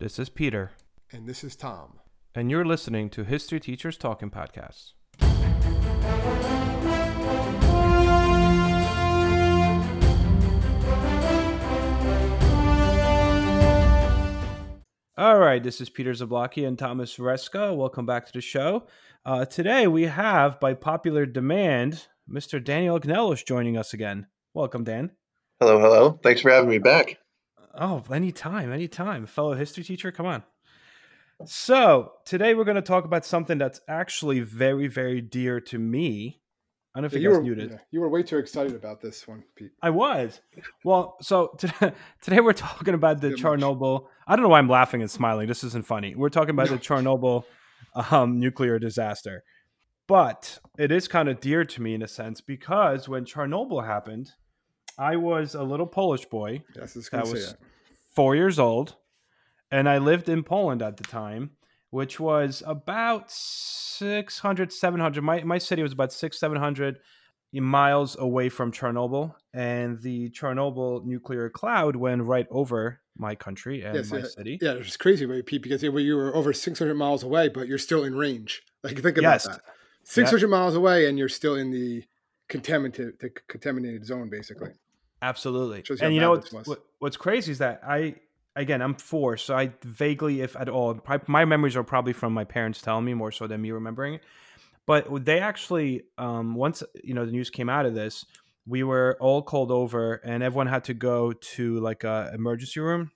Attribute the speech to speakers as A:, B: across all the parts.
A: This is Peter,
B: And this is Tom.
A: and you're listening to History Teachers Talking Podcasts. All right, this is Peter Zablocki and Thomas Reska. Welcome back to the show. Uh, today we have, by popular demand, Mr. Daniel Agnelos joining us again. Welcome, Dan.
C: Hello, hello. Thanks for having me back.
A: Oh, anytime, anytime. Fellow history teacher, come on. So, today we're going to talk about something that's actually very, very dear to me. I don't know if
B: Yeah,
A: you
B: you, were,
A: this.
B: yeah, you were way too excited about this one, Pete.
A: I was. Well, so today, today we're talking about the
B: much.
A: Chernobyl. I don't know why I'm laughing and smiling. This isn't funny. We're talking about the Chernobyl um, nuclear disaster. But it is kind of dear to me in a sense because when Chernobyl happened, I was a little Polish boy
B: Yes,
A: that was
B: that.
A: four years old, and I lived in Poland at the time, which was about 600, 700. My, my city was about six, 700 miles away from Chernobyl, and the Chernobyl nuclear cloud went right over my country and
B: Yes,
A: my
B: yeah,
A: city.
B: Yeah, it's crazy, right, Pete? Because you were- you were over 600 miles away, but you're still in range. Like, think about
A: Yes.
B: that. 600 miles away, and you're still in the contaminated, the contaminated zone, basically.
A: Absolutely. And you know what's, what, what's crazy is that I again I'm four, so I vaguely, if at all, my memories are probably from my parents telling me more so than me remembering it. But they actually, um, once you know the news came out of this, we were all called over, and everyone had to go to like a emergency room,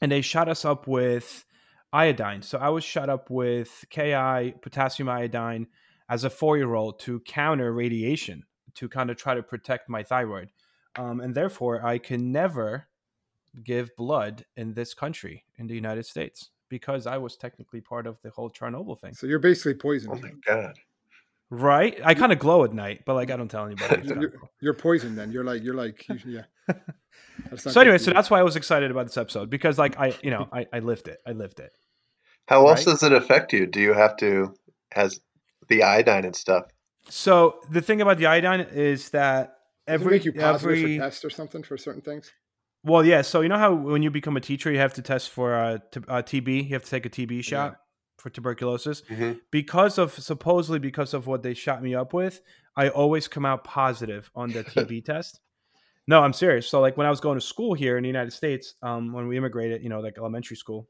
A: and they shot us up with iodine. So I was shot up with KI potassium iodine as a four year old to counter radiation to kind of try to protect my thyroid um, and therefore I can never give blood in this country in the United States because I was technically part of the whole Chernobyl thing.
B: So you're basically poisoned.
C: Oh my god.
A: Right? I kind of glow at night, but like I don't tell anybody.
B: You're,
A: cool.
B: you're poisoned then. You're like, you're like, yeah.
A: So anyway, so that's why I was excited about this episode because like I, you know, I, I lived it. I lived it.
C: How else does it affect you? Do you have to has the iodine and stuff?
A: So the thing about the iodine is that
B: Does it
A: every
B: make you positive
A: every
B: for tests or something for certain things?
A: well, yeah. So you know how when you become a teacher, you have to test for uh, t- uh, TB. You have to take a TB shot for tuberculosis.
C: hmm
A: because of supposedly because of what they shot me up with, I always come out positive on the TB test. No, I'm serious. So like when I was going to school here in the United States, um, when we immigrated, you know, like elementary school,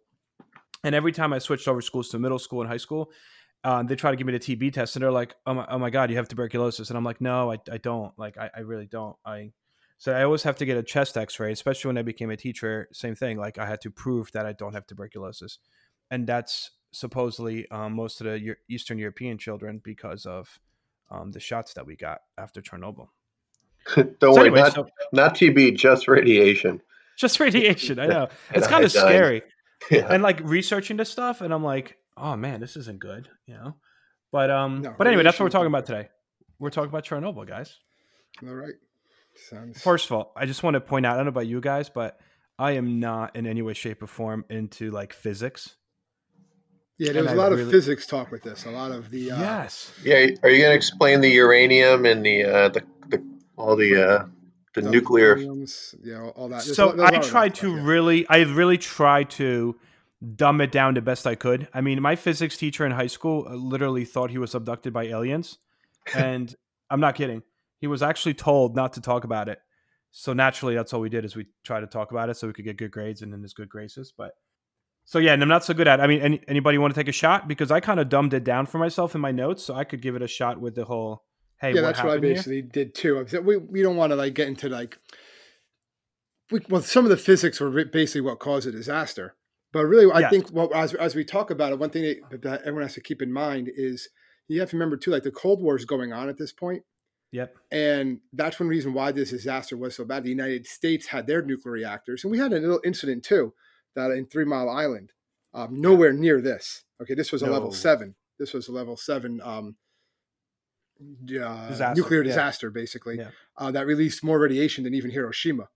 A: and every time I switched over schools to middle school and high school, um, they try to give me the TB test, and they're like, "Oh my, oh my God, you have tuberculosis," and I'm like, "No, I, I don't. Like, I, I really don't. I." So I always have to get a chest X-ray, especially when I became a teacher. Same thing. Like I had to prove that I don't have tuberculosis, and that's supposedly um, most of the Eastern European children because of um, the shots that we got after Chernobyl.
C: Don't
A: So
C: worry,
A: anyway,
C: not
A: so
C: not TB, just radiation.
A: just radiation. I know it's kind of scary.
C: Yeah.
A: and like researching this stuff and i'm like oh man this isn't good you know but um
B: No,
A: but anyway that's what we're talking about today we're talking about chernobyl guys
B: All right. Sounds
A: first of all i just want to point out i don't know about you guys but i am not in any way shape or form into like physics
B: Yeah, there
A: and
B: was a
A: I
B: lot
A: really-
B: of physics talk with this. A lot of the uh,
A: yes
C: yeah. Are you going to explain the uranium and the uh, the, the all the uh, the
B: the
C: nuclear?
B: plutoniums, you all that. There's
A: so
B: lot- there's a
A: i
B: that
A: tried
B: stuff,
A: to
B: yeah.
A: really i really tried to dumb it down the best i could i mean my physics teacher in high school uh, literally thought he was abducted by aliens and i'm not kidding he was actually told not to talk about it so naturally that's all we did is we tried to talk about it so we could get good grades and in his good graces but so yeah and i'm not so good at it. i mean any, anybody want to take a shot because i kind of dumbed it down for myself in my notes so i could give it a shot with the whole hey
B: yeah,
A: what
B: that's what I
A: happened here?
B: basically did too. We we don't want to like get into like, we, well, some of the physics were basically what caused the disaster. But really, I think well, as as we talk about it, one thing that, that everyone has to keep in mind is you have to remember too, like the Cold War is going on at this point,
A: yep
B: and that's one reason why this disaster was so bad. The United States had their nuclear reactors, and we had a little incident too, that in Three Mile Island, um, nowhere near this. Okay, this was a level seven. This was a level seven um, uh,
A: Disaster,
B: nuclear
A: yeah.
B: disaster, basically,
A: Yeah.
B: uh, that released more radiation than even Hiroshima.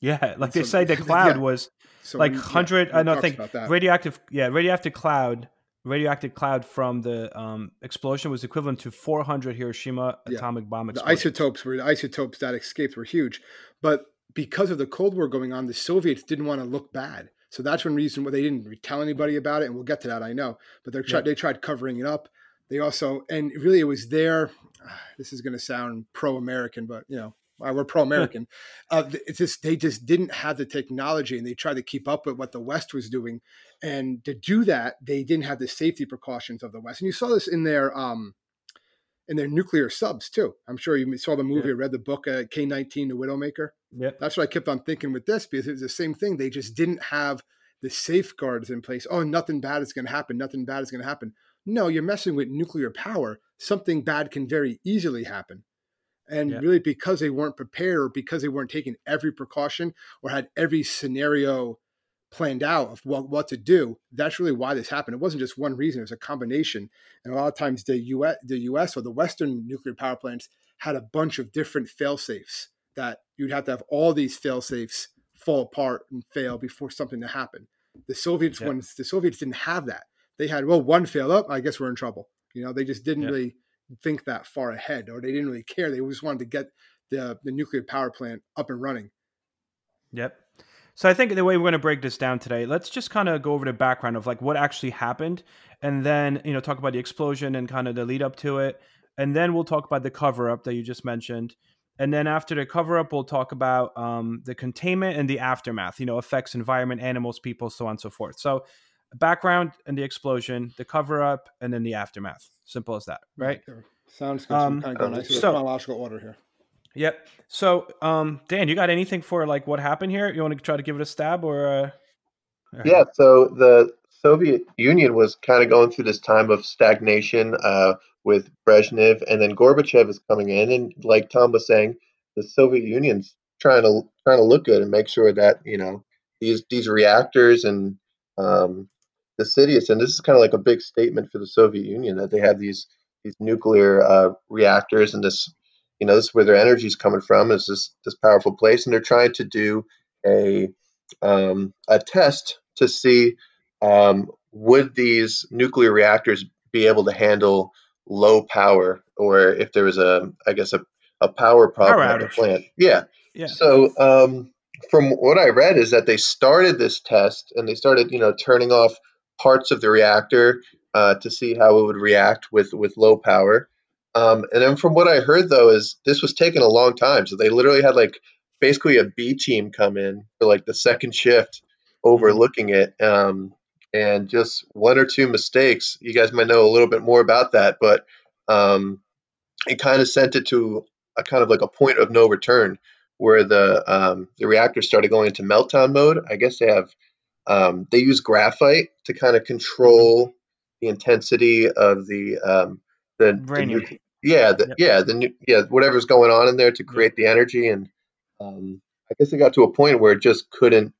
A: Yeah like they say the cloud
B: yeah.
A: was
B: So
A: like
B: we-
A: hundred.
B: it
A: I know. Think radioactive. Yeah, radioactive cloud. Radioactive cloud from the um, explosion was equivalent to 400 Hiroshima
B: Yeah.
A: atomic bomb
B: the isotopes were the isotopes that escaped were huge, but because of the Cold War going on, the Soviets didn't want to look bad. So that's one reason why they didn't tell anybody about it, and we'll get to that, I know. But they tried,
A: Yeah.
B: they tried covering it up. They also, and really, it was their. This is going to sound pro-American, but you know, we're pro-American. uh, it's just they just didn't have the technology, and they tried to keep up with what the West was doing. And to do that, they didn't have the safety precautions of the West. And you saw this in their um, in their nuclear subs too. I'm sure you saw the movie
A: Yeah.
B: or read the book uh, K-19, The Widowmaker.
A: Yep.
B: That's what I kept on thinking with this because it was the same thing. They just didn't have the safeguards in place. Oh, nothing bad is going to happen. Nothing bad is going to happen. No, you're messing with nuclear power. Something bad can very easily happen. And
A: Yeah.
B: really, because they weren't prepared or because they weren't taking every precaution or had every scenario planned out of what, what to do, that's really why this happened. It wasn't just one reason, it was a combination. And a lot of times the US, the US or the Western nuclear power plants had a bunch of different fail safes that you'd have to have all these fail safes fall apart and fail before something to happen. The Soviets
A: Yeah.
B: ones, the Soviets didn't have that. They had, well, one fail up, oh, I guess we're in trouble. You know, they just didn't
A: Yeah.
B: really think that far ahead or they didn't really care. They just wanted to get the, the nuclear power plant up and running.
A: Yep. So I think the way we're going to break this down today, let's just kind of go over the background of like what actually happened, and then you know talk about the explosion and kind of the lead up to it, and then we'll talk about the cover up that you just mentioned, and then after the cover up, we'll talk about um, the containment and the aftermath. You know, affects environment, animals, people, so on and so forth. So background and the explosion, the cover up, and then the aftermath. Simple as that, right?
B: There. Sounds good.
A: Um,
B: so kind of going nice
A: so-
B: chronological order here.
A: Yep. So, um, Dan, you got anything for like what happened here? You want to try to give it a stab or? Uh... or-
C: Yeah, so the Soviet Union was kind of going through this time of stagnation uh, with Brezhnev, and then Gorbachev is coming in, and like Tom was saying, the Soviet Union's trying to trying to look good and make sure that you know these these reactors and um, the cities, and this is kind of like a big statement for the Soviet Union that they have these these nuclear uh, reactors and this you know this is where their energy is coming from is this this powerful place, and they're trying to do a um, a test to see um, would these nuclear reactors be able to handle low power or if there was a I guess a, a power problem at the plant. Yeah.
A: Yeah.
C: So um, from what I read is that they started this test and they started you know turning off parts of the reactor uh, to see how it would react with with low power. Um, and then from what I heard though is this was taking a long time. So they literally had like basically a B team come in for like the second shift overlooking it. Um, and just one or two mistakes. You guys might know a little bit more about that, but um, it kind of sent it to a kind of like a point of no return where the um, the reactor started going into meltdown mode. I guess they have um, they use graphite to kind of control the intensity of the um, the, the yeah the,
A: Yep.
C: yeah the nu- yeah whatever's going on in there to create the energy and um, I guess it got to a point where it just couldn't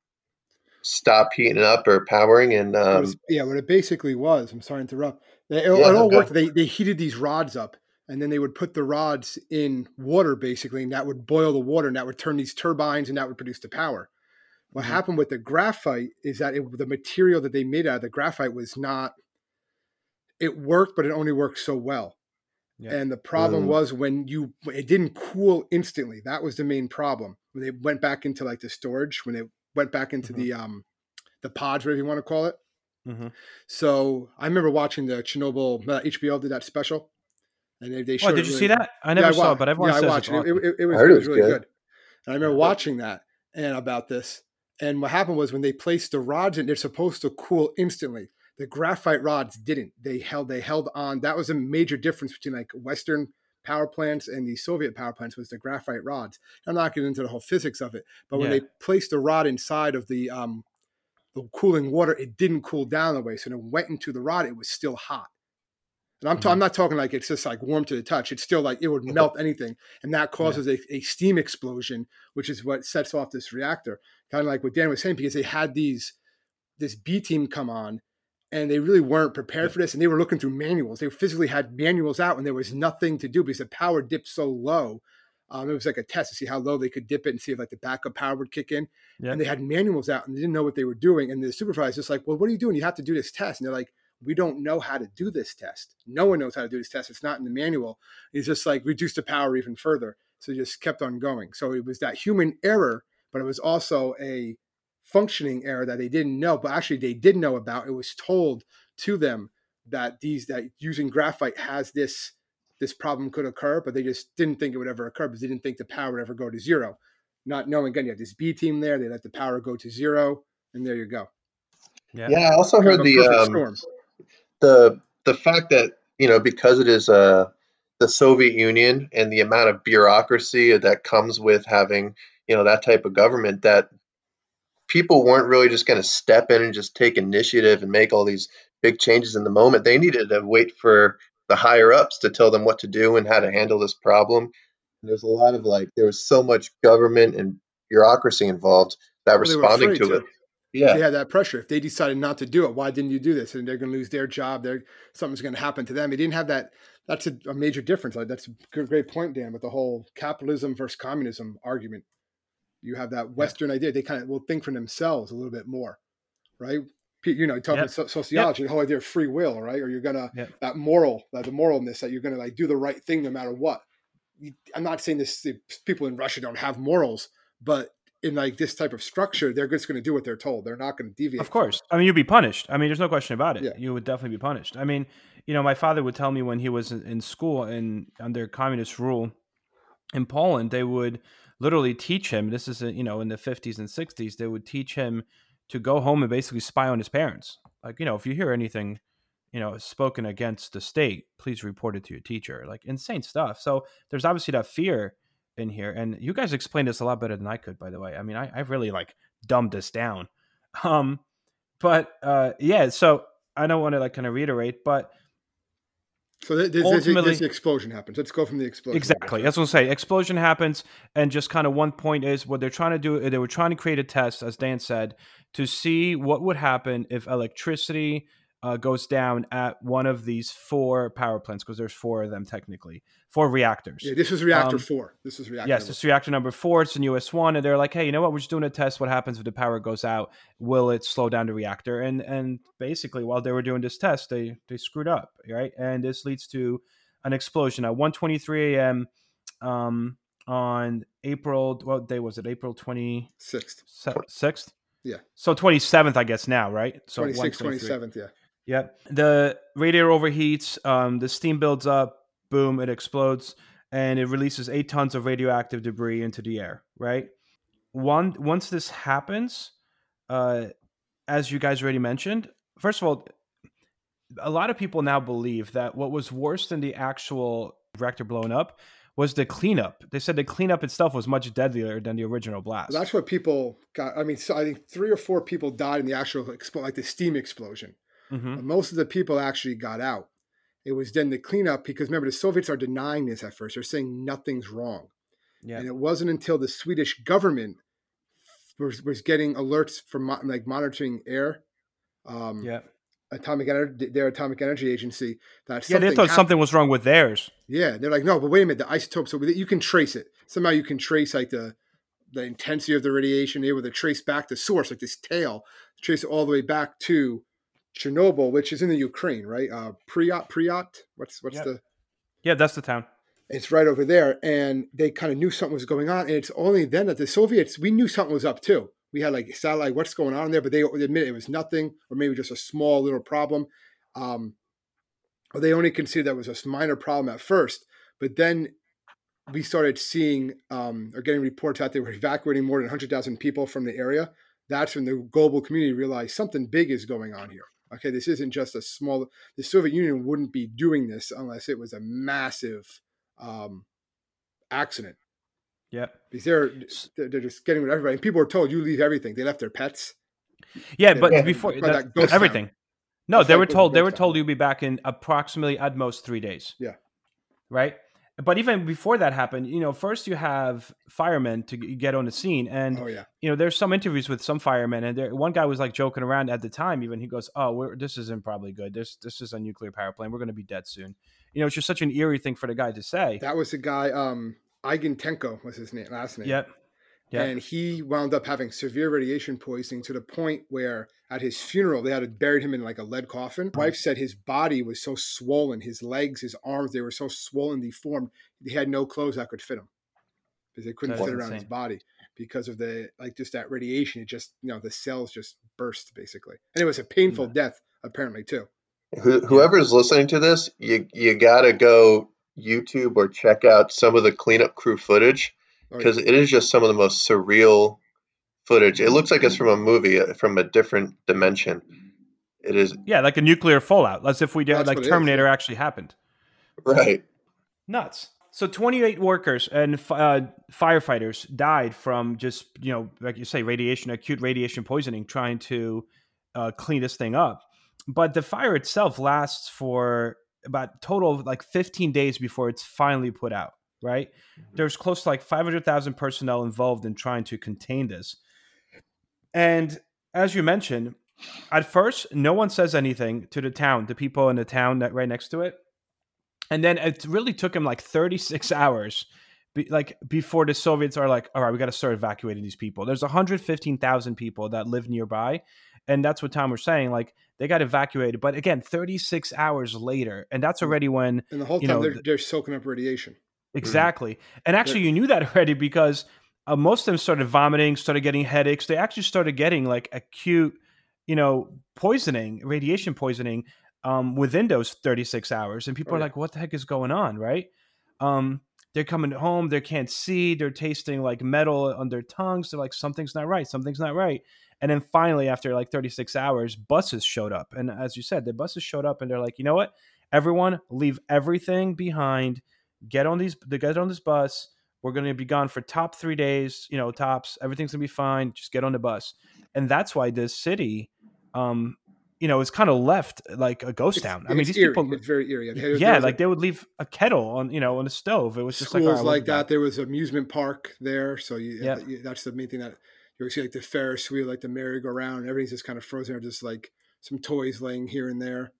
C: stop heating up or powering and um,
B: it's- yeah, what it basically was, I'm sorry to interrupt. It,
C: Yeah,
B: it all
C: okay.
B: worked. They, they heated these rods up and then they would put the rods in water basically, and that would boil the water and that would turn these turbines and that would produce the power. What
A: Mhm.
B: happened with the graphite is that it, the material that they made out of the graphite was not, it worked, but it only worked so well.
A: Yeah.
B: And the problem
C: Mm.
B: was when you, it didn't cool instantly. That was the main problem. When they went back into like the storage, when they went back into
A: Mhm.
B: the, um, the pods, whatever you want to call it.
A: Mhm.
B: So I remember watching the Chernobyl. Uh, HBO did that special, and they, they showed.
A: Oh, did you
B: really-
A: see that? I never
B: Yeah,
A: saw
B: wa-
A: it, but everyone
B: yeah, I watched
A: it's
B: it. It,
A: awesome.
B: it, it was,
C: I heard
B: it
C: it
B: was
C: was
B: really
C: good.
B: good. And I remember watching that and about this. And what happened was when they placed the rods in, they're supposed to cool instantly. The graphite rods didn't. They held. They held on. That was a major difference between like Western power plants and the Soviet power plants was the graphite rods. I'm not getting into the whole physics of it, but when
A: Yeah.
B: they placed the rod inside of the um, the cooling water, it didn't cool down the way. So when it went into the rod, it was still hot. And I'm, ta-
A: Mhm.
B: I'm not talking like it's just like warm to the touch. It's still like it would melt anything. And that causes a, a steam explosion, which is what sets off this reactor. Kind of like what Dan was saying, because they had these, this B team come on and they really weren't prepared for this. And they were looking through manuals. They physically had manuals out and there was nothing to do because the power dipped so low. Um, it was like a test to see how low they could dip it and see if like the backup power would kick in
A: Yeah.
B: and they had manuals out and they didn't know what they were doing. And the supervisor's like, well, what are you doing? You have to do this test. And they're like, we don't know how to do this test. No one knows how to do this test. It's not in the manual. It's just like reduced the power even further. So it just kept on going. So it was that human error, but it was also a functioning error that they didn't know, but actually they did know about. It was told to them that these that using graphite has this this problem could occur, but they just didn't think it would ever occur because they didn't think the power would ever go to zero. Not knowing again, you have this B team there, they let the power go to zero, and there you go.
C: Yeah, yeah I also heard the um, the the fact that you know because it is uh, the Soviet Union and the amount of bureaucracy that comes with having you know that type of government that people weren't really just going to step in and just take initiative and make all these big changes in the moment. They needed to wait for the higher ups to tell them what to do and how to handle this problem. And there's a lot of like there was so much government and bureaucracy involved that well, responding to, to it
B: yeah. they had that pressure. If they decided not to do it, why didn't you do this? And they're going to lose their job. They're, something's going to happen to them. They didn't have that. That's a, a major difference. Like that's a great point, Dan, with the whole capitalism versus communism argument. You have that Western yeah. idea. They kind of will think for themselves a little bit more, right? You know, talking yep. about sociology, yep. the whole idea of free will, right? Or you're gonna yep. that moral, that the moralness that you're gonna like do the right thing no matter what. I'm not saying this. People in Russia don't have morals, but in like this type of structure, they're just going to do what they're told. They're not going to deviate.
A: Of course. I mean, you'd be punished. I mean, there's no question about it. Yeah. You would definitely be punished. I mean, you know, my father would tell me when he was in school and under communist rule in Poland, they would literally teach him. This is, you know, in the 50s and 60s, they would teach him to go home and basically spy on his parents. Like, you know, if you hear anything, you know, spoken against the state, please report it to your teacher. Like insane stuff. So there's obviously that fear in here. And you guys explained this a lot better than I could, by the way. I mean, I, I've really like dumbed this down. Um, but uh, yeah, so I don't want to like kind of reiterate, but
B: so this, this explosion happens. Let's go from the explosion.
A: Exactly. That's what I'm saying. Explosion happens, and just kind of one point is what they're trying to do. They were trying to create a test, as Dan said, to see what would happen if electricity uh, goes down at one of these four power plants because there's four of them technically, four reactors.
B: Yeah, this is reactor um, four. This is reactor.
A: Yes, this is reactor number four. It's in US one, and they're like, hey, you know what? We're just doing a test. What happens if the power goes out? Will it slow down the reactor? And and basically, while they were doing this test, they they screwed up, right? And this leads to an explosion at 1:23 a.m. Um, on April. What day was it? April 26th. Sixth.
B: Yeah.
A: So 27th, I guess now, right? So
B: 26th, 27th, yeah.
A: Yep. The radiator overheats, um, the steam builds up, boom, it explodes, and it releases eight tons of radioactive debris into the air, right? One once this happens, uh, as you guys already mentioned, first of all, a lot of people now believe that what was worse than the actual reactor blown up was the cleanup. They said the cleanup itself was much deadlier than the original blast.
B: That's what people got. I mean, so I think three or four people died in the actual expl- like the steam explosion. Mm-hmm. most of the people actually got out. It was then the cleanup because remember the Soviets are denying this at first. They're saying nothing's wrong. Yeah. And it wasn't until the Swedish government was, was getting alerts from mo- like monitoring air. Um,
A: yeah.
B: Atomic energy, their atomic energy agency. That
A: yeah, they thought happened. something was wrong with theirs.
B: Yeah, they're like, no, but wait a minute, the isotopes. So you can trace it somehow. You can trace like the the intensity of the radiation. Able to trace back the source, like this tail, trace it all the way back to Chernobyl, which is in the Ukraine, right? Uh, Pripyat. What's what's yep. the?
A: Yeah, that's the town.
B: It's right over there, and they kind of knew something was going on. And it's only then that the Soviets we knew something was up too. We had like satellite, what's going on there? But they admit it was nothing, or maybe just a small little problem. Um, or they only considered that was a minor problem at first, but then we started seeing um, or getting reports out they were evacuating more than 100,000 people from the area. That's when the global community realized something big is going on here. Okay, this isn't just a small. The Soviet Union wouldn't be doing this unless it was a massive um, accident.
A: Yeah,
B: because they're they're just getting with everybody. And people were told you leave everything. They left their pets.
A: Yeah, but yeah, before that, that everything. Town. No, they were told they were told you'd be back in approximately at most three days.
B: Yeah.
A: Right but even before that happened, you know, first you have firemen to get on the scene, and
B: oh, yeah.
A: you know, there's some interviews with some firemen, and there, one guy was like joking around at the time. Even he goes, "Oh, this isn't probably good. This this is a nuclear power plant. We're going to be dead soon." You know, it's just such an eerie thing for the guy to say.
B: That was the guy, um, Ignatenko was his name, last name.
A: Yep.
B: Yeah. And he wound up having severe radiation poisoning to the point where at his funeral they had to bury him in like a lead coffin. Hmm. wife said his body was so swollen, his legs, his arms, they were so swollen, deformed, he had no clothes that could fit him. because they couldn't
A: That's
B: fit around his body because of the like just that radiation. It just you know the cells just burst basically, and it was a painful
A: Yeah.
B: death apparently too.
C: Who, whoever's listening to this, you you gotta go YouTube or check out some of the cleanup crew footage
B: Oh, yeah.
C: because it is just some of the most surreal footage. It looks like it's from a movie uh, from a different dimension. It is
A: Yeah, like a nuclear fallout, as if we did
B: That's
A: like
B: what it is,
A: Terminator actually happened.
C: right.
A: Nuts. So 28 workers and uh, firefighters died from just, you know, like you say, radiation, acute radiation poisoning, trying to uh, clean this thing up. But the fire itself lasts for about total of like 15 days before it's finally put out, right? There's close to like 500,000 personnel involved in trying to contain this. And as you mentioned, at first, no one says anything to the town, the people in the town that right next to it. And then it really took him like 36 hours, be, like before the Soviets are like, all right, we got to start evacuating these people. There's 115,000 people that live nearby, and that's what Tom was saying. Like they got evacuated, but again, 36 hours later, and that's already when
B: and the whole
A: you
B: time
A: know,
B: they're, they're soaking up radiation. Mm-hmm.
A: Exactly. And actually, you knew that already because uh, most of them started vomiting, started getting headaches. They actually started getting like acute, you know, poisoning, radiation poisoning um, within those 36 hours. And people
B: Oh,
A: are
B: yeah.
A: like, what the heck is going on? Right. Um, they're coming home, they can't see, they're tasting like metal on their tongues. They're like, something's not right, something's not right. And then finally, after like 36 hours, buses showed up. And as you said, the buses showed up and they're like, you know what? Everyone, leave everything behind get on these get on this bus we're going to be gone for top three days you know tops everything's going to be fine just get on the bus and that's why this city um you know is kind of left like a ghost
B: It's-
A: town i mean these
B: eerie.
A: people
B: It's very eerie.
A: Yeah
B: there was
A: like
B: a-
A: they would leave a kettle on you know on the stove it was just like,
B: schools
A: all right,
B: like that. There was amusement park there, so you,
A: Yeah.
B: you- that's the main thing that you see like the Ferris wheel, like the merry-go-round. Everything's just kind of frozen. Or just like some toys laying here and there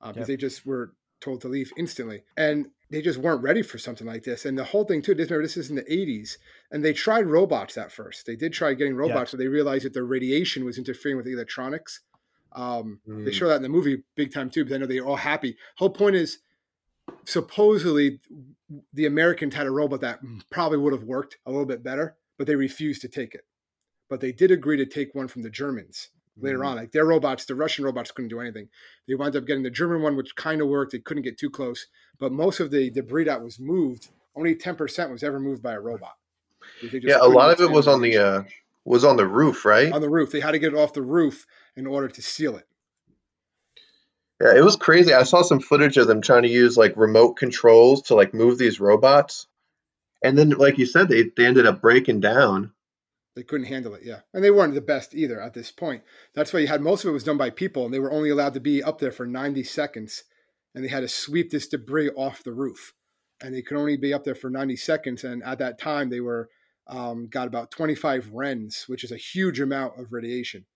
B: uh, because
A: Yep.
B: they just were told to leave instantly, and they just weren't ready for something like this. And the whole thing too. This remember this is in the '80s, and they tried robots at first. They did try getting robots, but they realized that the radiation was interfering with the electronics. Um, They
C: Mm.
B: show that in the movie big time too, because I know they're all happy. Whole point is supposedly the Americans had a robot that probably would have worked a little bit better, but they refused to take it. But they did agree to take one from the Germans later
C: Mm.
B: on. Like their robots, the Russian robots couldn't do anything. They wound up getting the German one, which kind of worked. They couldn't get too close, but most of the debris that was moved, only ten percent was ever moved by a robot.
C: Yeah, a lot of it was on the uh was on the roof, right?
B: on the roof. They had to get it off the roof in order to seal it.
C: Yeah, it was crazy. I saw some footage of them trying to use like remote controls to like move these robots. And then like you said, they, they ended up breaking down.
B: They couldn't handle it, yeah. And they weren't the best either at this point. That's why you had most of it was done by people, and they were only allowed to be up there for 90 seconds. And they had to sweep this debris off the roof. And they could only be up there for 90 seconds. And at that time, they were um, got about 25 rems, which is a huge amount of radiation.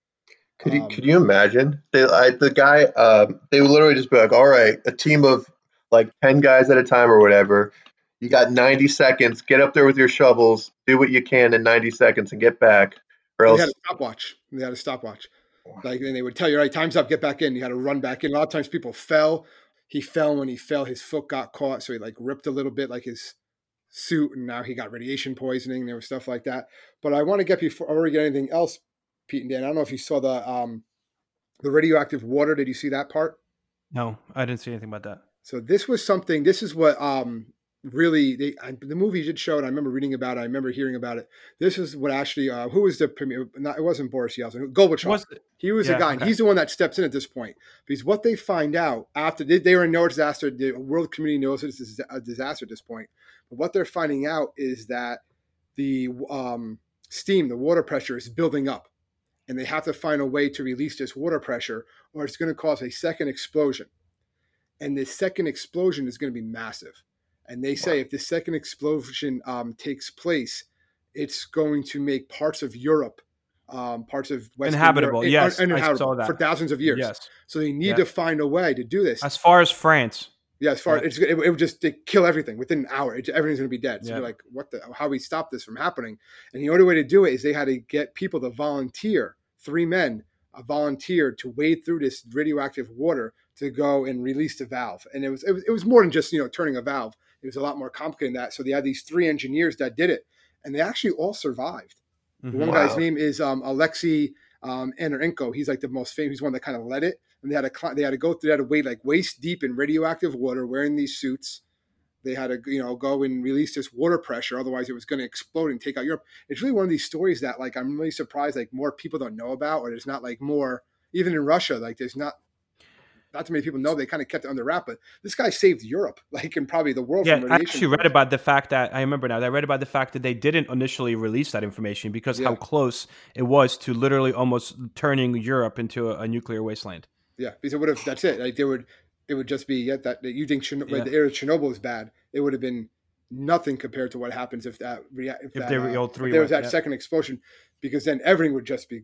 C: Could you
B: Um,
C: could you imagine? They I, the guy um they would literally just be like, "All right, a team of like 10 guys at a time or whatever. You got 90 seconds. Get up there with your shovels. Do what you can in 90 seconds and get back or else.
B: They had a stopwatch. They had a stopwatch. Like, and they would tell you, all right, time's up, get back in. You had to run back in. A lot of times people fell. He fell when he fell, his foot got caught. So he like ripped a little bit like his suit. And now he got radiation poisoning. There was stuff like that. But I want to get before, I want get anything else, Pete and Dan. I don't know if you saw the, um, the radioactive water. Did you see that part?
A: no i didn't see anything about that
B: So this was something. This is what um really they I, the movie did show it. I remember reading about it. I remember hearing about it. This is what actually uh, who was the premier? Not, it wasn't Boris Yeltsin. Gorbachev.
A: was
B: he was
A: yeah,
B: the guy. and
A: okay.
B: He's the one that steps in at this point because what they find out after they, they were in no disaster. The world community knows this is a disaster at this point. But what they're finding out is that the um, steam, the water pressure, is building up, and they have to find a way to release this water pressure, or it's going to cause a second explosion and this second explosion is going to be massive. And they say if the second explosion um, takes place, it's going to make parts of Europe, um, parts of Western
A: Inhabitable,
B: Europe,
A: yes, I saw that.
B: for thousands of years.
A: yes
B: So they need
A: Yeah.
B: to find a way to do this.
A: as far as france
B: yeah, as far
A: yeah.
B: it's, it, it would just kill everything within an hour. It, everything's going to be dead. So
A: Yeah.
B: like, what the? How we stop this from happening? And the only way to do it is they had to get people to volunteer. Three men volunteered to wade through this radioactive water to go and release the valve. And it was, it was it was more than just you know turning a valve. It was a lot more complicated than that. So they had these three engineers that did it. and they actually all survived. The
A: Mhm.
B: one
C: Wow.
B: guy's name is um, Alexei um, Ananenko. He's like the most famous. He's one that kind of led it. And they had to cli- they had to go through. They had to wade like waist deep in radioactive water, wearing these suits. They had to you know go and release this water pressure, otherwise it was going to explode and take out Europe. It's really one of these stories that like I'm really surprised like more people don't know about, or there's not like more even in Russia like there's not. Not too many people know they kind of kept it under wrap, but this guy saved Europe, like and probably the world.
A: Yeah,
B: from
A: I actually read about the fact that I remember now. That I read about the fact that they didn't initially release that information because how close it was to literally almost turning Europe into a, a nuclear wasteland.
B: Yeah, because it would have. That's it. Like they would. It would just be yeah, that, that you think Chernobyl,
A: Yeah.
B: the area of Chernobyl is bad. It would have been nothing compared to what happens if that rea- if,
A: If
B: that,
A: they were
B: uh, if
A: three
B: there was that
A: yeah.
B: second explosion, because then everything would just be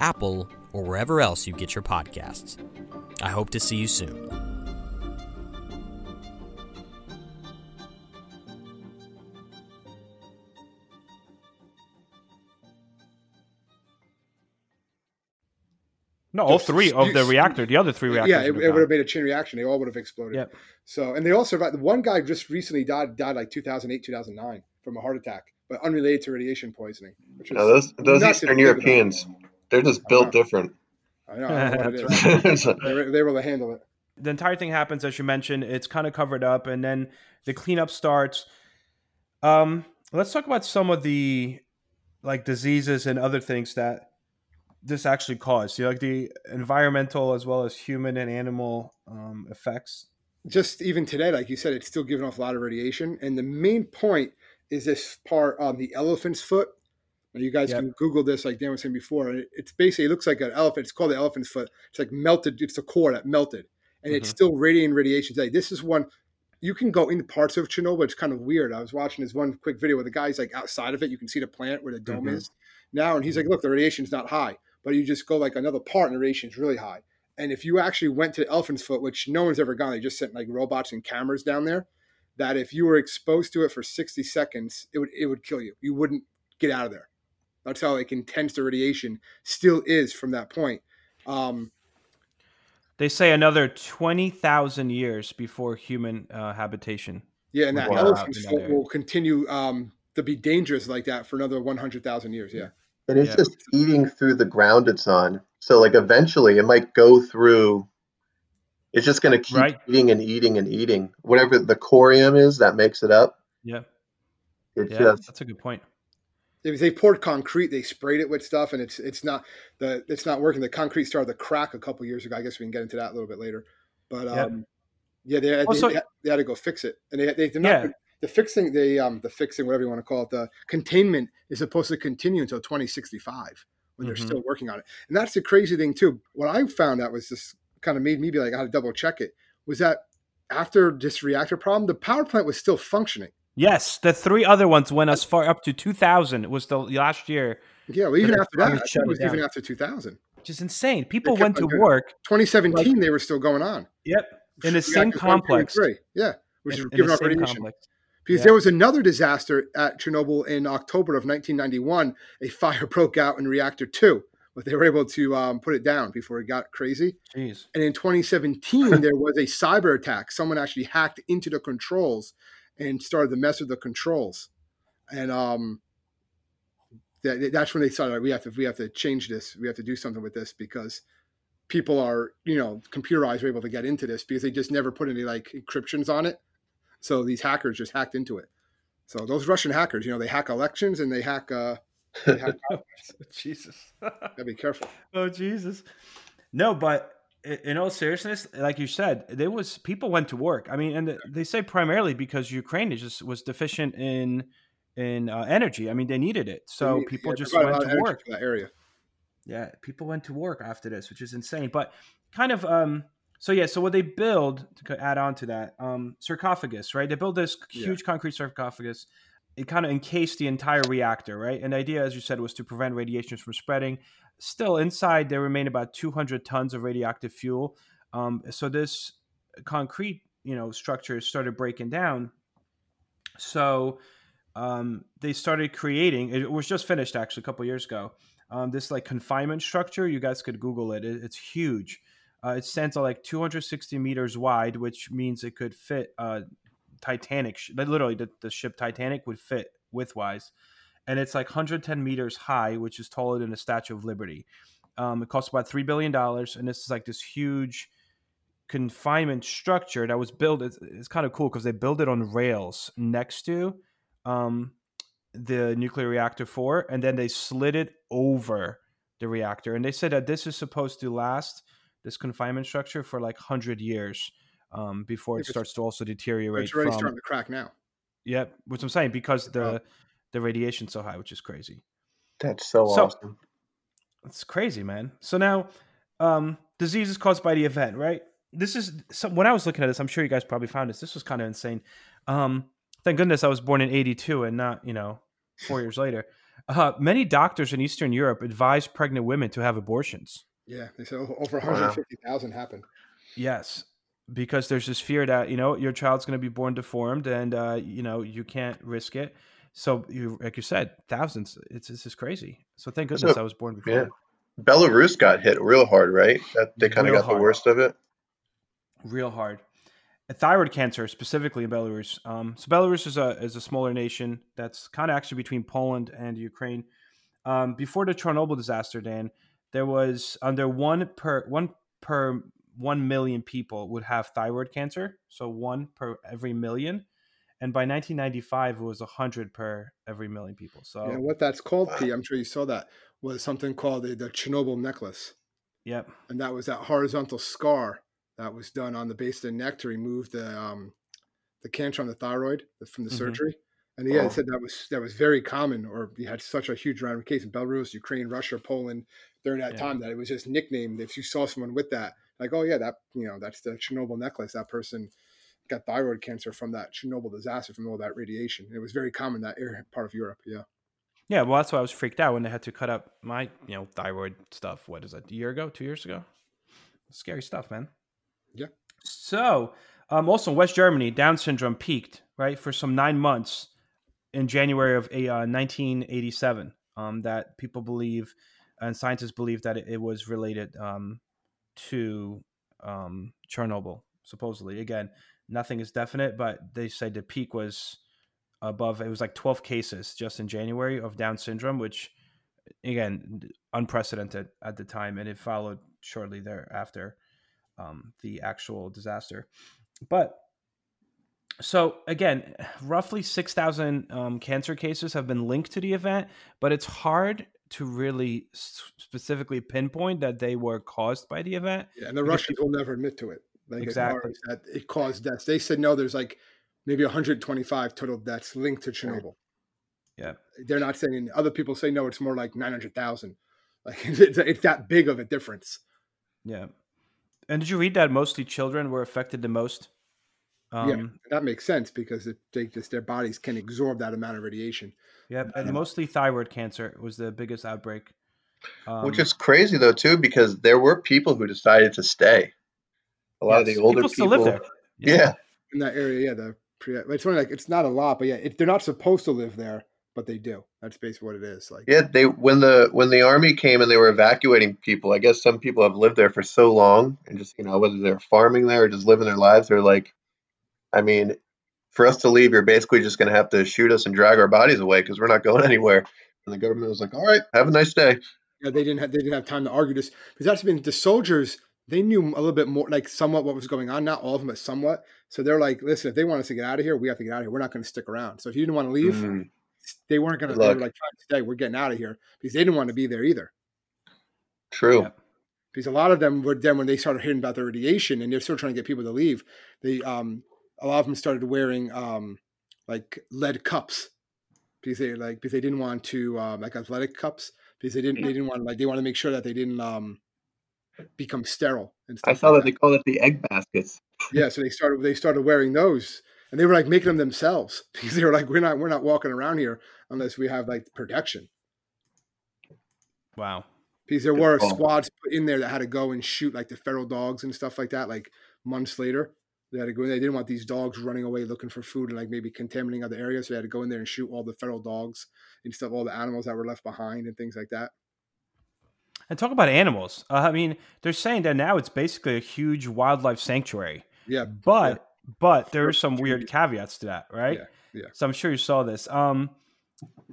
D: Apple, or wherever else you get your podcasts. I hope to see you soon.
A: No, all three of the
B: stu-
A: reactor, the other three reactors.
B: yeah, it,
A: would
B: it
A: have
B: would have made a chain reaction. They all would have exploded.
A: Yep.
B: So and they all survived. The one guy just recently died died like 2008, 2009 from a heart attack, but unrelated to radiation poisoning. Which is
C: No, those those
B: nuts if
C: Eastern
B: you think.
C: Europeans, they're just built
B: Uh-huh.
C: different.
B: I know, I know what it
A: That's
B: is.
C: It's
B: They were, they were able to handle it.
A: the entire thing happens as you mentioned it's kind of covered up and then the cleanup starts um let's talk about some of the like diseases and other things that this actually caused you know, like the environmental as well as human and animal um, effects
B: just even today, like you said, it's still giving off a lot of radiation. And the main point is this part on the elephant's foot. And you guys
A: Yep.
B: can Google this, like Dan was saying before. It's basically it looks like an elephant. It's called the elephant's foot. It's like melted. It's the core that melted, and it's
A: Mhm.
B: still radiating radiation today. This is one you can go into parts of Chernobyl. It's kind of weird. I was watching this one quick video where the guy's like outside of it. You can see the plant where the dome
A: Mhm.
B: is now, and he's like, "Look, the radiation's not high, but you just go like another part, and the radiation's really high." And if you actually went to the elephant's foot, which no one's ever gone, they just sent like robots and cameras down there. That if you were exposed to it for 60 seconds, it would it would kill you. You wouldn't get out of there. That's how like intense the radiation still is from that point. Um,
A: they say another 20000 years before human uh, habitation
B: yeah, and that
C: Wow.
B: elephant's
A: that
B: foot will continue um, to be dangerous like that for another 100,000 years. Yeah.
C: and it's
A: Yeah.
C: just eating through the ground it's on. So like eventually it might go through. It's just going to keep
A: Right.
C: eating and eating and eating. Whatever the corium is that makes it up.
A: yeah
C: It's
A: yeah
C: just
A: that's a good point
B: If they poured concrete, they sprayed it with stuff, and it's it's not the it's not working. The concrete started to crack a couple years ago. I guess we can get into that a little bit later. But um, yeah, they,
A: Also-
B: they, they had to go fix it, and they they did not.
A: Yeah.
B: The fixing, the um, the fixing, whatever you want to call it, the containment is supposed to continue until 2065 when they're
A: Mhm.
B: still working on it. And that's the crazy thing too. What I found out was just kind of made me be like, I had to double check it. Was that after this reactor problem, the power plant was still functioning.
A: Yes the three other ones went as far up to 2000 it was the last year
B: Yeah, well, even after that,
A: finally
B: I think
A: shut
B: it was even after 2000.
A: which is insane people went to
B: it.
A: work
B: 2017, they were still going on.
A: yep in the same complex.
B: Yeah, which
A: in,
B: is
A: in
B: giving
A: the
B: radiation.
A: complex
B: Because
A: Yeah.
B: there was another disaster at Chernobyl in October of 1991. A fire broke out in reactor two, but they were able to um, put it down before it got crazy.
A: jeez
B: And in 2017, there was a cyber attack. Someone actually hacked into the controls and started to mess with the controls. And um, that, that's when they started. like, We have to we have to change this. We have to do something with this because people are you know computer eyes are able to get into this because they just never put any like encryptions on it. So these hackers just hacked into it. So those Russian hackers, you know, they hack elections and they hack. Uh, they hack
A: Jesus.
B: gotta be careful.
A: oh Jesus. No, but in all seriousness, like you said, there was people went to work. I mean, and they say primarily because Ukraine just was deficient in in uh, energy. I mean, they needed it, so
B: need-
A: people
B: yeah,
A: just went to work.
B: that area.
A: Yeah, people went to work after this, which is insane. But kind of, um, so yeah, so what they build to add on to that, um, sarcophagus, right? They build this
B: Yeah.
A: huge concrete sarcophagus. It kind of encased the entire reactor, right? And the idea, as you said, was to prevent radiations from spreading. Still, inside there remain about 200 tons of radioactive fuel. Um, so this concrete, you know, structure started breaking down. So um, they started creating. It was just finished actually a couple years ago um, this like confinement structure. You guys could Google it. it it's huge. Uh, it stands at like 260 meters wide, which means it could fit uh, Titanic. sh- Literally, the, the ship Titanic would fit widthwise, and it's like 110 meters high, which is taller than the Statue of Liberty. Um, it costs about three billion dollars, and this is like this huge confinement structure that was built. It's, it's kind of cool because they build it on rails next to um, the nuclear reactor four, and then they slid it over the reactor. And they said that this is supposed to last this confinement structure for like hundred years um, before it starts to also deteriorate.
B: It's already
A: from,
B: starting to crack now.
A: Yep, which I'm saying because the. The radiation's so high, which is crazy.
C: That's so,
A: So-
C: awesome.
A: It's crazy, man. So now, um, disease is caused by the event, right? This is so when I was looking at this. I'm sure you guys probably found this. This was kind of insane. Um, thank goodness I was born in '82 and not, you know, four years later. Uh, many doctors in Eastern Europe advise pregnant women to have abortions.
B: Yeah, they said o- over
C: Wow.
B: 150,000 happened.
A: Yes, because there's this fear that you know your child's going to be born deformed, and uh, you know you can't risk it. So you, like you said, thousands. It's this is crazy. So thank
C: So,
A: goodness I was born before.
C: Yeah. Belarus got hit real hard, right? That they kind of got
A: hard.
C: the worst of it.
A: real hard. Uh, Thyroid cancer, specifically in Belarus. Um, so Belarus is a is a smaller nation that's kind of actually between Poland and Ukraine. Um, before the Chernobyl disaster, Dan, there was under one per one per one million people would have thyroid cancer. So one per every million, and by 1995 it was hundred per every million people. So
B: Yeah, what that's called,
C: Wow.
B: P, I'm sure you saw that, was something called the, the Chernobyl necklace.
A: yep,
B: And that was that horizontal scar that was done on the base of the neck to remove the um, the cancer on the thyroid from the
A: Mhm.
B: surgery. And yeah,
C: Oh.
B: said that was that was very common, or you had such a huge round of case in Belarus, Ukraine, Russia, Poland during that
A: Yeah.
B: time that it was just nicknamed. If you saw someone with that, like, oh yeah, that you know, that's the Chernobyl necklace. That person got thyroid cancer from that Chernobyl disaster, from all that radiation. And it was very common that area, part of Europe. Yeah.
A: yeah. Well, that's why I was freaked out when they had to cut up my you know thyroid stuff. What is that? A year ago? Two years ago? Scary stuff, man.
B: Yeah.
A: So, um, also in West Germany, Down syndrome peaked right for some nine months in January of a, uh, 1987. Um, that people believe and scientists believe that it, it was related um, to um, Chernobyl. Supposedly, again, nothing is definite, but they said the peak was above. It was like 12 cases just in January of Down syndrome, which again unprecedented at the time, and it followed shortly thereafter um, the actual disaster. But so again, roughly six thousand um, cancer cases have been linked to the event, but it's hard to really specifically pinpoint that they were caused by the event.
B: Yeah, and the Russians will never admit to it. Like
A: Exactly.
B: that it caused deaths. They said no. There's like maybe 125 total deaths linked to Chernobyl.
A: Yeah.
B: They're not saying. Other people say no. It's more like 900,000. Like it's, it's that big of a difference.
A: Yeah. And did you read that mostly children were affected the most? Um,
B: yeah, that makes sense because it, they just their bodies can absorb that amount of radiation.
A: Yep, and
B: Um,
A: mostly thyroid cancer was the biggest outbreak. Um,
C: Which is crazy though too, because there were people who decided to stay. A lot
A: yes,
C: of the older
A: people still live there.
C: Yeah.
B: In that area, yeah, the pre, it's only like it's not a lot, but yeah, it, they're not supposed to live there, but they do. That's basically what it is. Like
C: Yeah, they when the when the army came and they were evacuating people, I guess some people have lived there for so long and just you know whether they're farming there or just living their lives, they're like, I mean, for us to leave, you're basically just going to have to shoot us and drag our bodies away because we're not going anywhere. And the government was like, all right, have a nice day.
B: yeah, they didn't have they didn't have time to argue this because that's been the soldiers they knew a little bit more, like somewhat what was going on. Not all of them, but somewhat. So they're like, listen, if they want us to get out of here, we have to get out of here. We're not going to stick around. So if you didn't want to leave,
C: Mm,
B: they weren't going to.
C: Good
B: They were like, trying to stay. We're getting out of here because they didn't want to be there either.
C: true.
A: Yeah.
B: Because a lot of them were then when they started hearing about the radiation and they're still trying to get people to leave. They um a lot of them started wearing um like lead cups because they like because they didn't want to um, like athletic cups because they didn't they didn't want like they want to make sure that they didn't um become sterile and stuff.
E: I saw
B: like
E: that they call it the egg baskets.
B: yeah, so they started they started wearing those, and they were like making them themselves because they were like, we're not we're not walking around here unless we have like protection.
A: Wow.
B: Because there
C: Good
B: were
C: call.
B: squads put in there that had to go and shoot like the feral dogs and stuff like that. Like months later, they had to go. in. They didn't want these dogs running away looking for food and like maybe contaminating other areas. So they had to go in there and shoot all the feral dogs and stuff, all the animals that were left behind and things like that.
A: And talk about animals. Uh, I mean, they're saying that now it's basically a huge wildlife sanctuary.
B: Yeah,
A: But but there are some weird caveats to that, right?
B: Yeah, yeah.
A: So I'm sure you saw this. Um,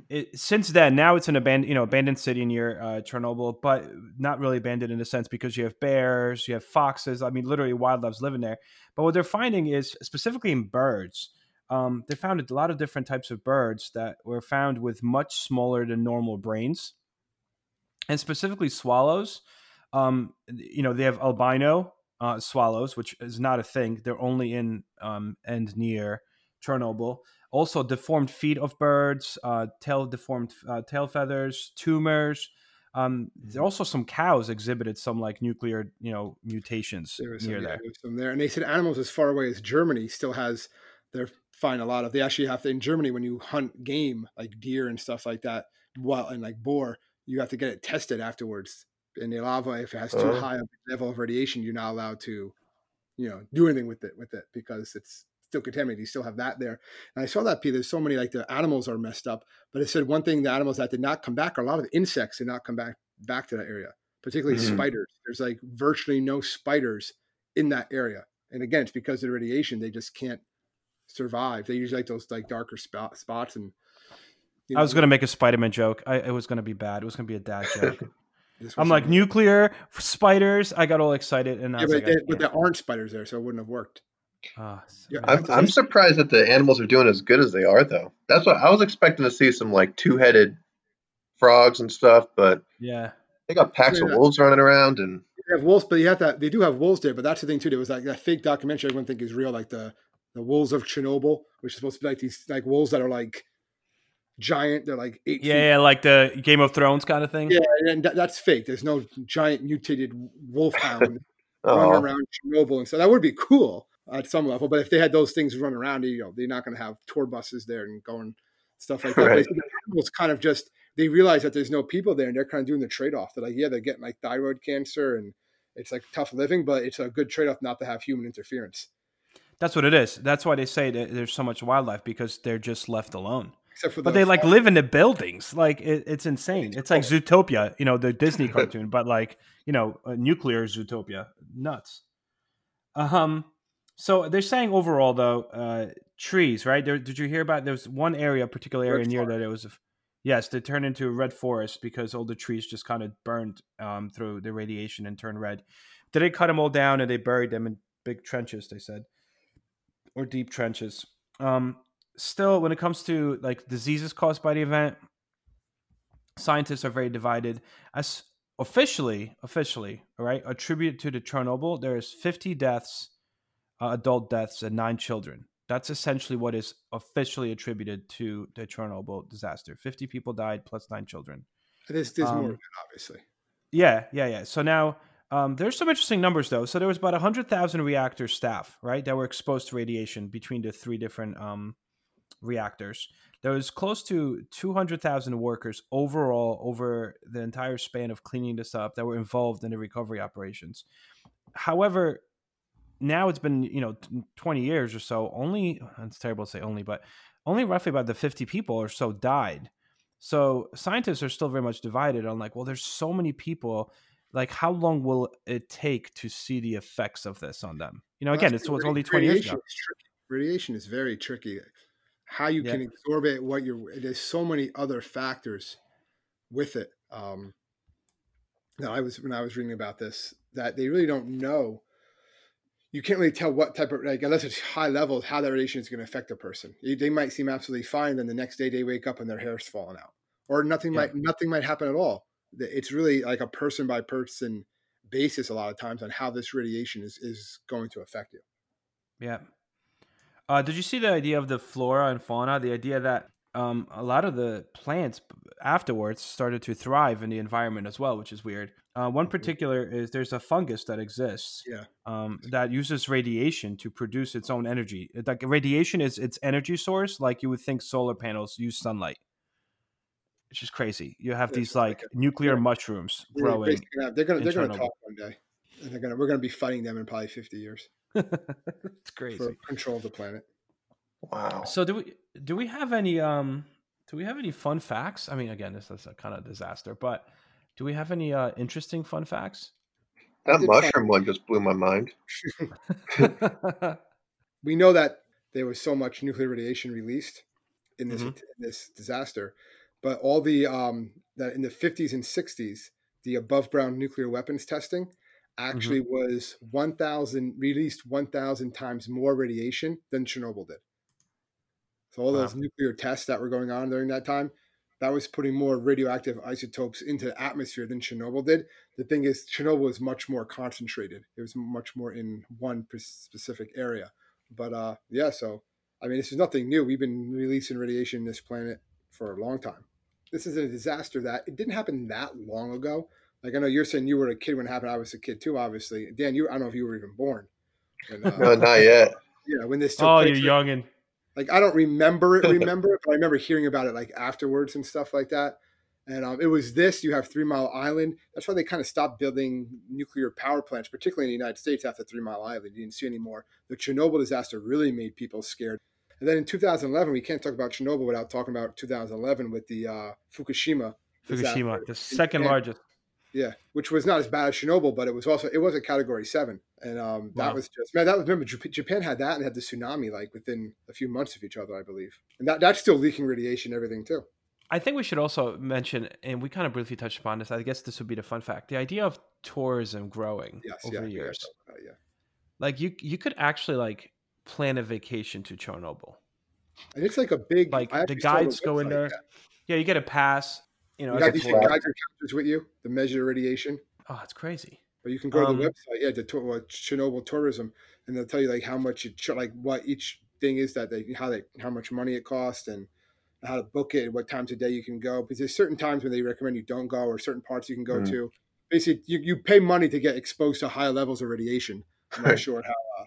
A: it, since then, now it's an abandoned, you know, abandoned city near uh, Chernobyl, but not really abandoned in a sense because you have bears, you have foxes. I mean, literally, wildlife's living there. But what they're finding is specifically in birds. Um, they found a lot of different types of birds that were found with much smaller than normal brains, and specifically swallows. Um, you know, they have albino uh, swallows, which is not a thing. They're only in um, and near Chernobyl. Also, deformed feet of birds, uh, tail deformed uh, tail feathers, tumors. Um, there are also some cows exhibited some like nuclear, you know, mutations
B: There some,
A: near
B: yeah,
A: there.
B: there some there, and they said animals as far away as Germany still has. They're find a lot of. They actually have to in Germany when you hunt game like deer and stuff like that, well, and like boar, you have to get it tested afterwards. And the lava, if it has too
C: Oh.
B: high a level of radiation, you're not allowed to, you know, do anything with it with it because it's still contaminated. You still have that there. And I saw that P. There's so many like the animals are messed up, but it said one thing: the animals that did not come back are a lot of insects did not come back back to that area, particularly
C: Mhm.
B: spiders. There's like virtually no spiders in that area. And again, it's because of the radiation; they just can't survive. They usually like those like darker spot, spots. And you
A: I was gonna make a Spider-Man joke. I, it was gonna be bad. It was gonna be a dad joke. I'm like
B: some-
A: nuclear spiders. I got all excited, and I
B: yeah,
A: was
B: but,
A: like, I
B: they, but there aren't spiders there, so it wouldn't have worked.
A: Ah,
B: Yeah.
C: I'm, I'm surprised that the animals are doing as good as they are, though. That's what I was expecting to see some like two-headed frogs and stuff, but
A: yeah.
C: they got packs of
B: Yeah.
C: wolves running around, and
B: They have wolves, but you have that. They do have wolves there, but that's the thing too. There was like that fake documentary everyone think is real, like the the wolves of Chernobyl, which is supposed to be like these like wolves that are like giant. They're like eight.
A: yeah,
B: feet
A: yeah, like the Game of Thrones kind of thing.
B: Yeah, and that, that's fake. There's no giant mutated wolfhound running
C: oh,
B: around Chernobyl, and so that would be cool at some level. But if they had those things run around, you know, they're not going to have tour buses there and going stuff like that. But
C: Right.
B: I think the animals kind of just they realize that there's no people there, and they're kind of doing the trade off. They're like, yeah, they're getting like thyroid cancer, and it's like tough living, but it's a good trade off not to have human interference.
A: That's what it is. That's why they say that there's so much wildlife because they're just left alone.
B: Except for
A: But
B: the
A: they like live in the buildings. Like it, it's insane. It's like Zootopia, you know, the Disney cartoon, but like you know, a nuclear Zootopia. Nuts. Um. So they're saying overall though, uh, trees, right? There, did you hear about? There was one area, particular area
B: Red
A: near
B: forest.
A: that it was. Yes, they turned into a red forest because all the trees just kind of burned um, through the radiation and turned red. Did they cut them all down and they buried them in big trenches? They said, or deep trenches. Um, still, when it comes to like diseases caused by the event, scientists are very divided. As officially, officially, all right, attributed to the Chernobyl, there is 50 deaths, uh, adult deaths, and nine children. That's essentially what is officially attributed to the Chernobyl disaster. 50 people died plus nine children.
B: There's, there's more
A: um,
B: it, obviously.
A: Yeah, yeah, yeah. So now um, there's some interesting numbers though. So there was about 100,000 reactor staff, right, that were exposed to radiation between the three different um, reactors. There was close to 200,000 workers overall over the entire span of cleaning this up that were involved in the recovery operations. However, now it's been you know 20 years or so. Only it's terrible to say only, but only roughly about the 50 people or so died. So scientists are still very much divided on like, well, there's so many people. Like, how long will it take to see the effects of this on them? You know,
B: Well,
A: again, it's, it's only 20 years ago.
B: Radiation is very tricky. How you
A: Yeah.
B: can absorb it, what you're. There's so many other factors with it. Um, No, I was when I was reading about this that they really don't know. You can't really tell what type of like unless it's high level how that radiation is going to affect a person. They might seem absolutely fine, then the next day they wake up and their hair's falling out, or nothing
A: Yeah.
B: might nothing might happen at all. It's really like a person by person basis a lot of times on how this radiation is is going to affect you.
A: Yeah. Uh, did you see the idea of the flora and fauna? The idea that um, a lot of the plants afterwards started to thrive in the environment as well, which is weird. Uh, one particular is there's a fungus that exists
B: Yeah.
A: um, that uses radiation to produce its own energy. Like radiation is its energy source, like you would think solar panels use sunlight. It's just crazy. You have
B: Yeah,
A: these
B: like
A: nuclear
B: yeah.
A: mushrooms growing.
B: gonna they're gonna they're gonna talk one day, and they're gonna we're gonna be fighting them in probably fifty years
A: it's crazy.
B: for control of the planet.
C: Wow.
A: So do we do we have any um do we have any fun facts? I mean, again, this is a kind of disaster, but do we have any uh interesting fun facts?
C: That mushroom one just blew my mind.
B: we know that there was so much nuclear radiation released in this
A: Mhm.
B: in this disaster, but all the um, that in the 50s and 60s, the above ground nuclear weapons testing actually was 1,000 released 1,000 times more radiation than Chernobyl did. So all those nuclear tests that were going on during that time, that was putting more radioactive isotopes into the atmosphere than Chernobyl did. The thing is, Chernobyl was much more concentrated. It was much more in one specific area. But uh, yeah, so I mean, this is nothing new. We've been releasing radiation in this planet for a long time. This is a disaster that it didn't happen that long ago. Like I know you're saying you were a kid when it happened. I was a kid too, obviously. Dan, you I don't know if you were even born. And, uh,
C: No, not yet.
B: yeah, when this took
A: oh,
B: place,
A: you're young and
B: like I don't remember it, remember it, but I remember hearing about it like afterwards and stuff like that. And um, it was this. You have Three Mile Island. That's why they kind of stopped building nuclear power plants, particularly in the United States after Three Mile Island. You didn't see any more. The Chernobyl disaster really made people scared. And then in 2011, we can't talk about Chernobyl without talking about 2011 with the uh, Fukushima. disaster
A: Fukushima, the second
B: Japan.
A: largest.
B: Yeah, which was not as bad as Chernobyl, but it was also it was a Category Seven, and um, that
A: Wow.
B: was just man. That was remember Japan had that and had the tsunami like within a few months of each other, I believe, and that that's still leaking radiation, and everything too.
A: I think we should also mention, and we kind of briefly touched upon this. I guess this would be the fun fact: the idea of tourism growing
B: Yes,
A: over
B: yeah,
A: the years.
B: about yeah.
A: Like you, you could actually like plan a vacation to Chernobyl.
B: And it's like a big
A: Like the guides go in there.
B: Yeah,
A: you get a pass. You know,
B: You got these
A: tour.
C: tour.
B: Geiger counters with you to measure radiation,
A: Oh, it's crazy.
B: but you can go to
A: Um,
B: the website, yeah, to to- uh, Chernobyl tourism, and they'll tell you like how much it, ch- like what each thing is that they how they how much money it costs and how to book it and what times a day you can go. Because there's certain times when they recommend you don't go, or certain parts you can go
C: Mm.
B: to. Basically, you, you pay money to get exposed to high levels of radiation. I'm not sure how uh,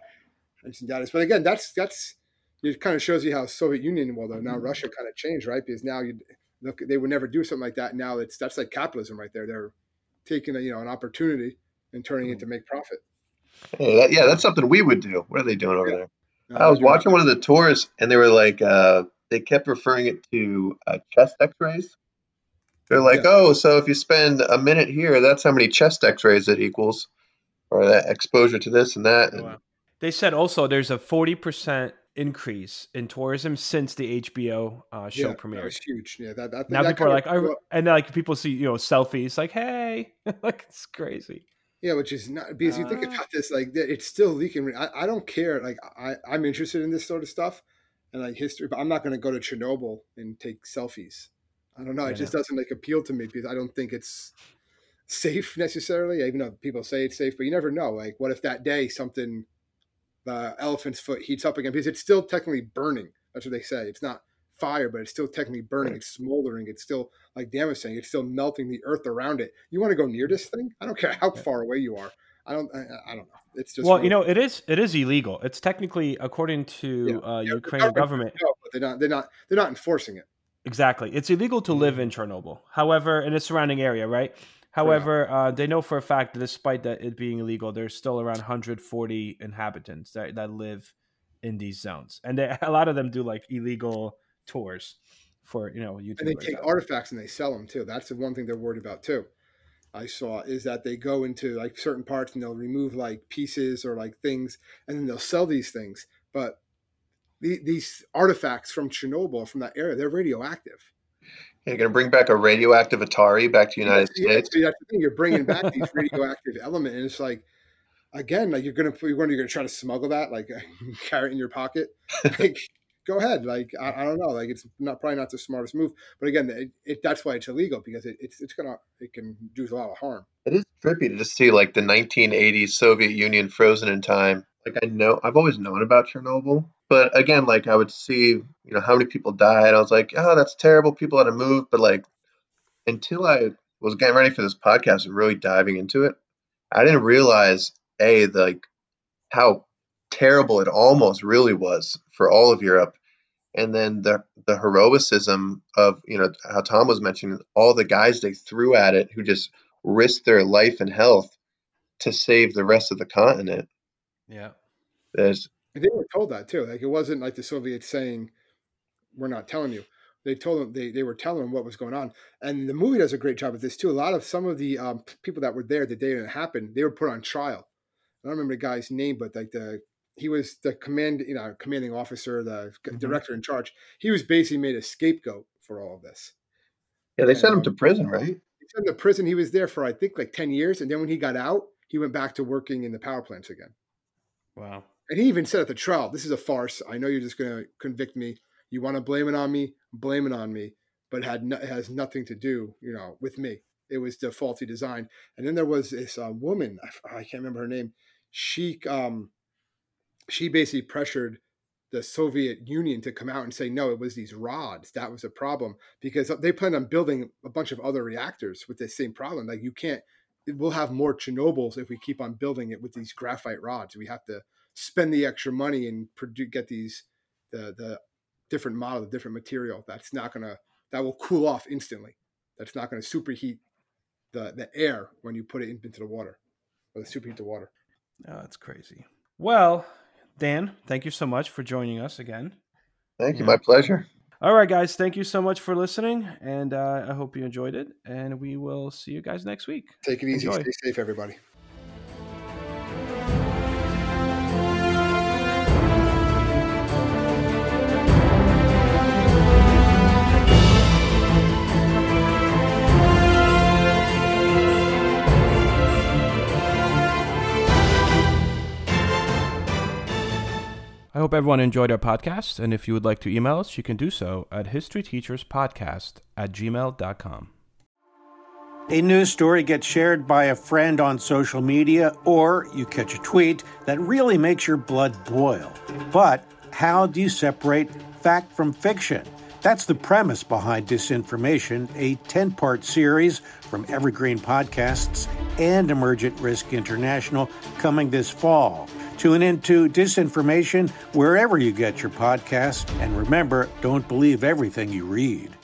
B: interesting that is, but again, that's that's it. Kind of shows you how Soviet Union, well, though now Russia kind of changed, right? Because now you look, they would never do something like that. Now it's that's like capitalism right there. They're taking a, you know an opportunity and turning it to make profit.
C: Hey, that, yeah, that's something we would do. What are they doing over
B: Yeah.
C: there?
B: Uh,
C: I was watching one of the tours, and they were like, uh, they kept referring it to uh, chest X-rays. They're like,
B: Yeah.
C: oh, so if you spend a minute here, that's how many chest X-rays it equals, or that exposure to this and that. And
A: Wow. They said also there's a forty percent increase in tourism since the HBO uh, show
B: yeah, that was huge. Yeah, that, that
A: now
B: that
A: people are like, I, and like people see you know selfies, like, hey, like it's crazy.
B: Yeah, which is not because you think
A: Uh,
B: about this, like it's still leaking. I, I don't care. Like I, I'm interested in this sort of stuff and like history, but I'm not going to go to Chernobyl and take selfies. I don't know.
A: Yeah.
B: It just doesn't like appeal to me because I don't think it's safe necessarily. Even though people say it's safe, but you never know. Like, what if that day something, the elephant's foot heats up again because it's still technically burning. That's what they say. It's not fire, but it's still technically burning. It's smoldering. It's still like Dan was saying. It's still melting the earth around it. You want to go near this thing? I don't care how far away you are. I don't. I, I don't know. It's just
A: well, you know, it is it is illegal. It's technically according to
B: Yeah.
A: uh,
B: Yeah,
A: Ukrainian government.
B: No, but they're not. They're not. They're not enforcing it.
A: Exactly. It's illegal to live in Chernobyl. However, in the surrounding area, right? However, uh, they know for a fact that despite that it being illegal, there's still around 140 inhabitants that, that live in these zones, and they, a lot of them do like illegal tours for you know YouTube.
B: and they take artifacts and they sell them too. That's the one thing they're worried about too. I saw is that they go into like certain parts and they'll remove like pieces or like things, and then they'll sell these things. But the, these artifacts from Chernobyl from that area, they're radioactive.
C: You're going to bring back a radioactive Atari back to the United
B: Yeah,
C: States.
B: so that's the thing. You're bringing back these radioactive element, and it's like, again, like you're gonna you're going to try to smuggle that, like carry it in your pocket. Like, go ahead. Like I, I don't know. Like it's not probably not the smartest move, but again, it, it that's why it's illegal because it, it's it's gonna it can do a lot of harm.
C: It is trippy to just see like the 1980s Soviet Union frozen in time. Like I know I've always known about Chernobyl, but again, like I would see, you know, how many people died. I was like, oh, that's terrible. People had to move, but like until I was getting ready for this podcast and really diving into it, I didn't realize a the, like how terrible it almost really was for all of Europe, and then the the heroicism of you know how Tom was mentioning all the guys they threw at it who just risked their life and health to save the rest of the continent.
A: Yeah.
C: There's
B: they were told that too. Like it wasn't like the Soviets saying, "We're not telling you." They told them they, they were telling them what was going on, and the movie does a great job of this too. A lot of some of the um, people that were there the day it happened, they were put on trial. I don't remember the guy's name, but like the he was the command, you know, commanding officer, the
A: Mhm.
B: director in charge. He was basically made a scapegoat for all of this.
C: yeah, they sent him
B: Um,
C: to prison, right?
B: He said in the prison he was there for I think like ten years, and then when he got out, he went back to working in the power plants again.
A: Wow.
B: And he even said at the trial, "This is a farce. I know you're just going to convict me. You want to blame it on me, blame it on me, but had no, has nothing to do, you know, with me. It was the faulty design." And then there was this uh, woman, I can't remember her name. She um, she basically pressured the Soviet Union to come out and say, "No, it was these rods that was a problem," because they planned on building a bunch of other reactors with the same problem. Like you can't. We'll have more Chernobyls if we keep on building it with these graphite rods. We have to spend the extra money and produ- get these the the different model, the different material. That's not gonna that will cool off instantly. That's not gonna superheat the the air when you put it in- into the water, or the superheat the water.
A: Oh, that's crazy. Well, Dan, thank you so much for joining us again.
C: Thank you,
A: Yeah.
C: my pleasure.
A: All right, guys, thank you so much for listening, and uh, I hope you enjoyed it. And we will see you guys next week.
B: Take it easy,
A: Enjoy.
B: stay safe, everybody.
A: I hope everyone enjoyed our podcast, and if you would like to email us, you can do so at historyteacherspodcast at gmail.com.
F: A news story gets shared by a friend on social media, or you catch a tweet that really makes your blood boil. But how do you separate fact from fiction? That's the premise behind Disinformation, a 10 part series from Evergreen Podcasts and Emergent Risk International coming this fall. Tune into Disinformation wherever you get your podcasts, and remember don't believe everything you read.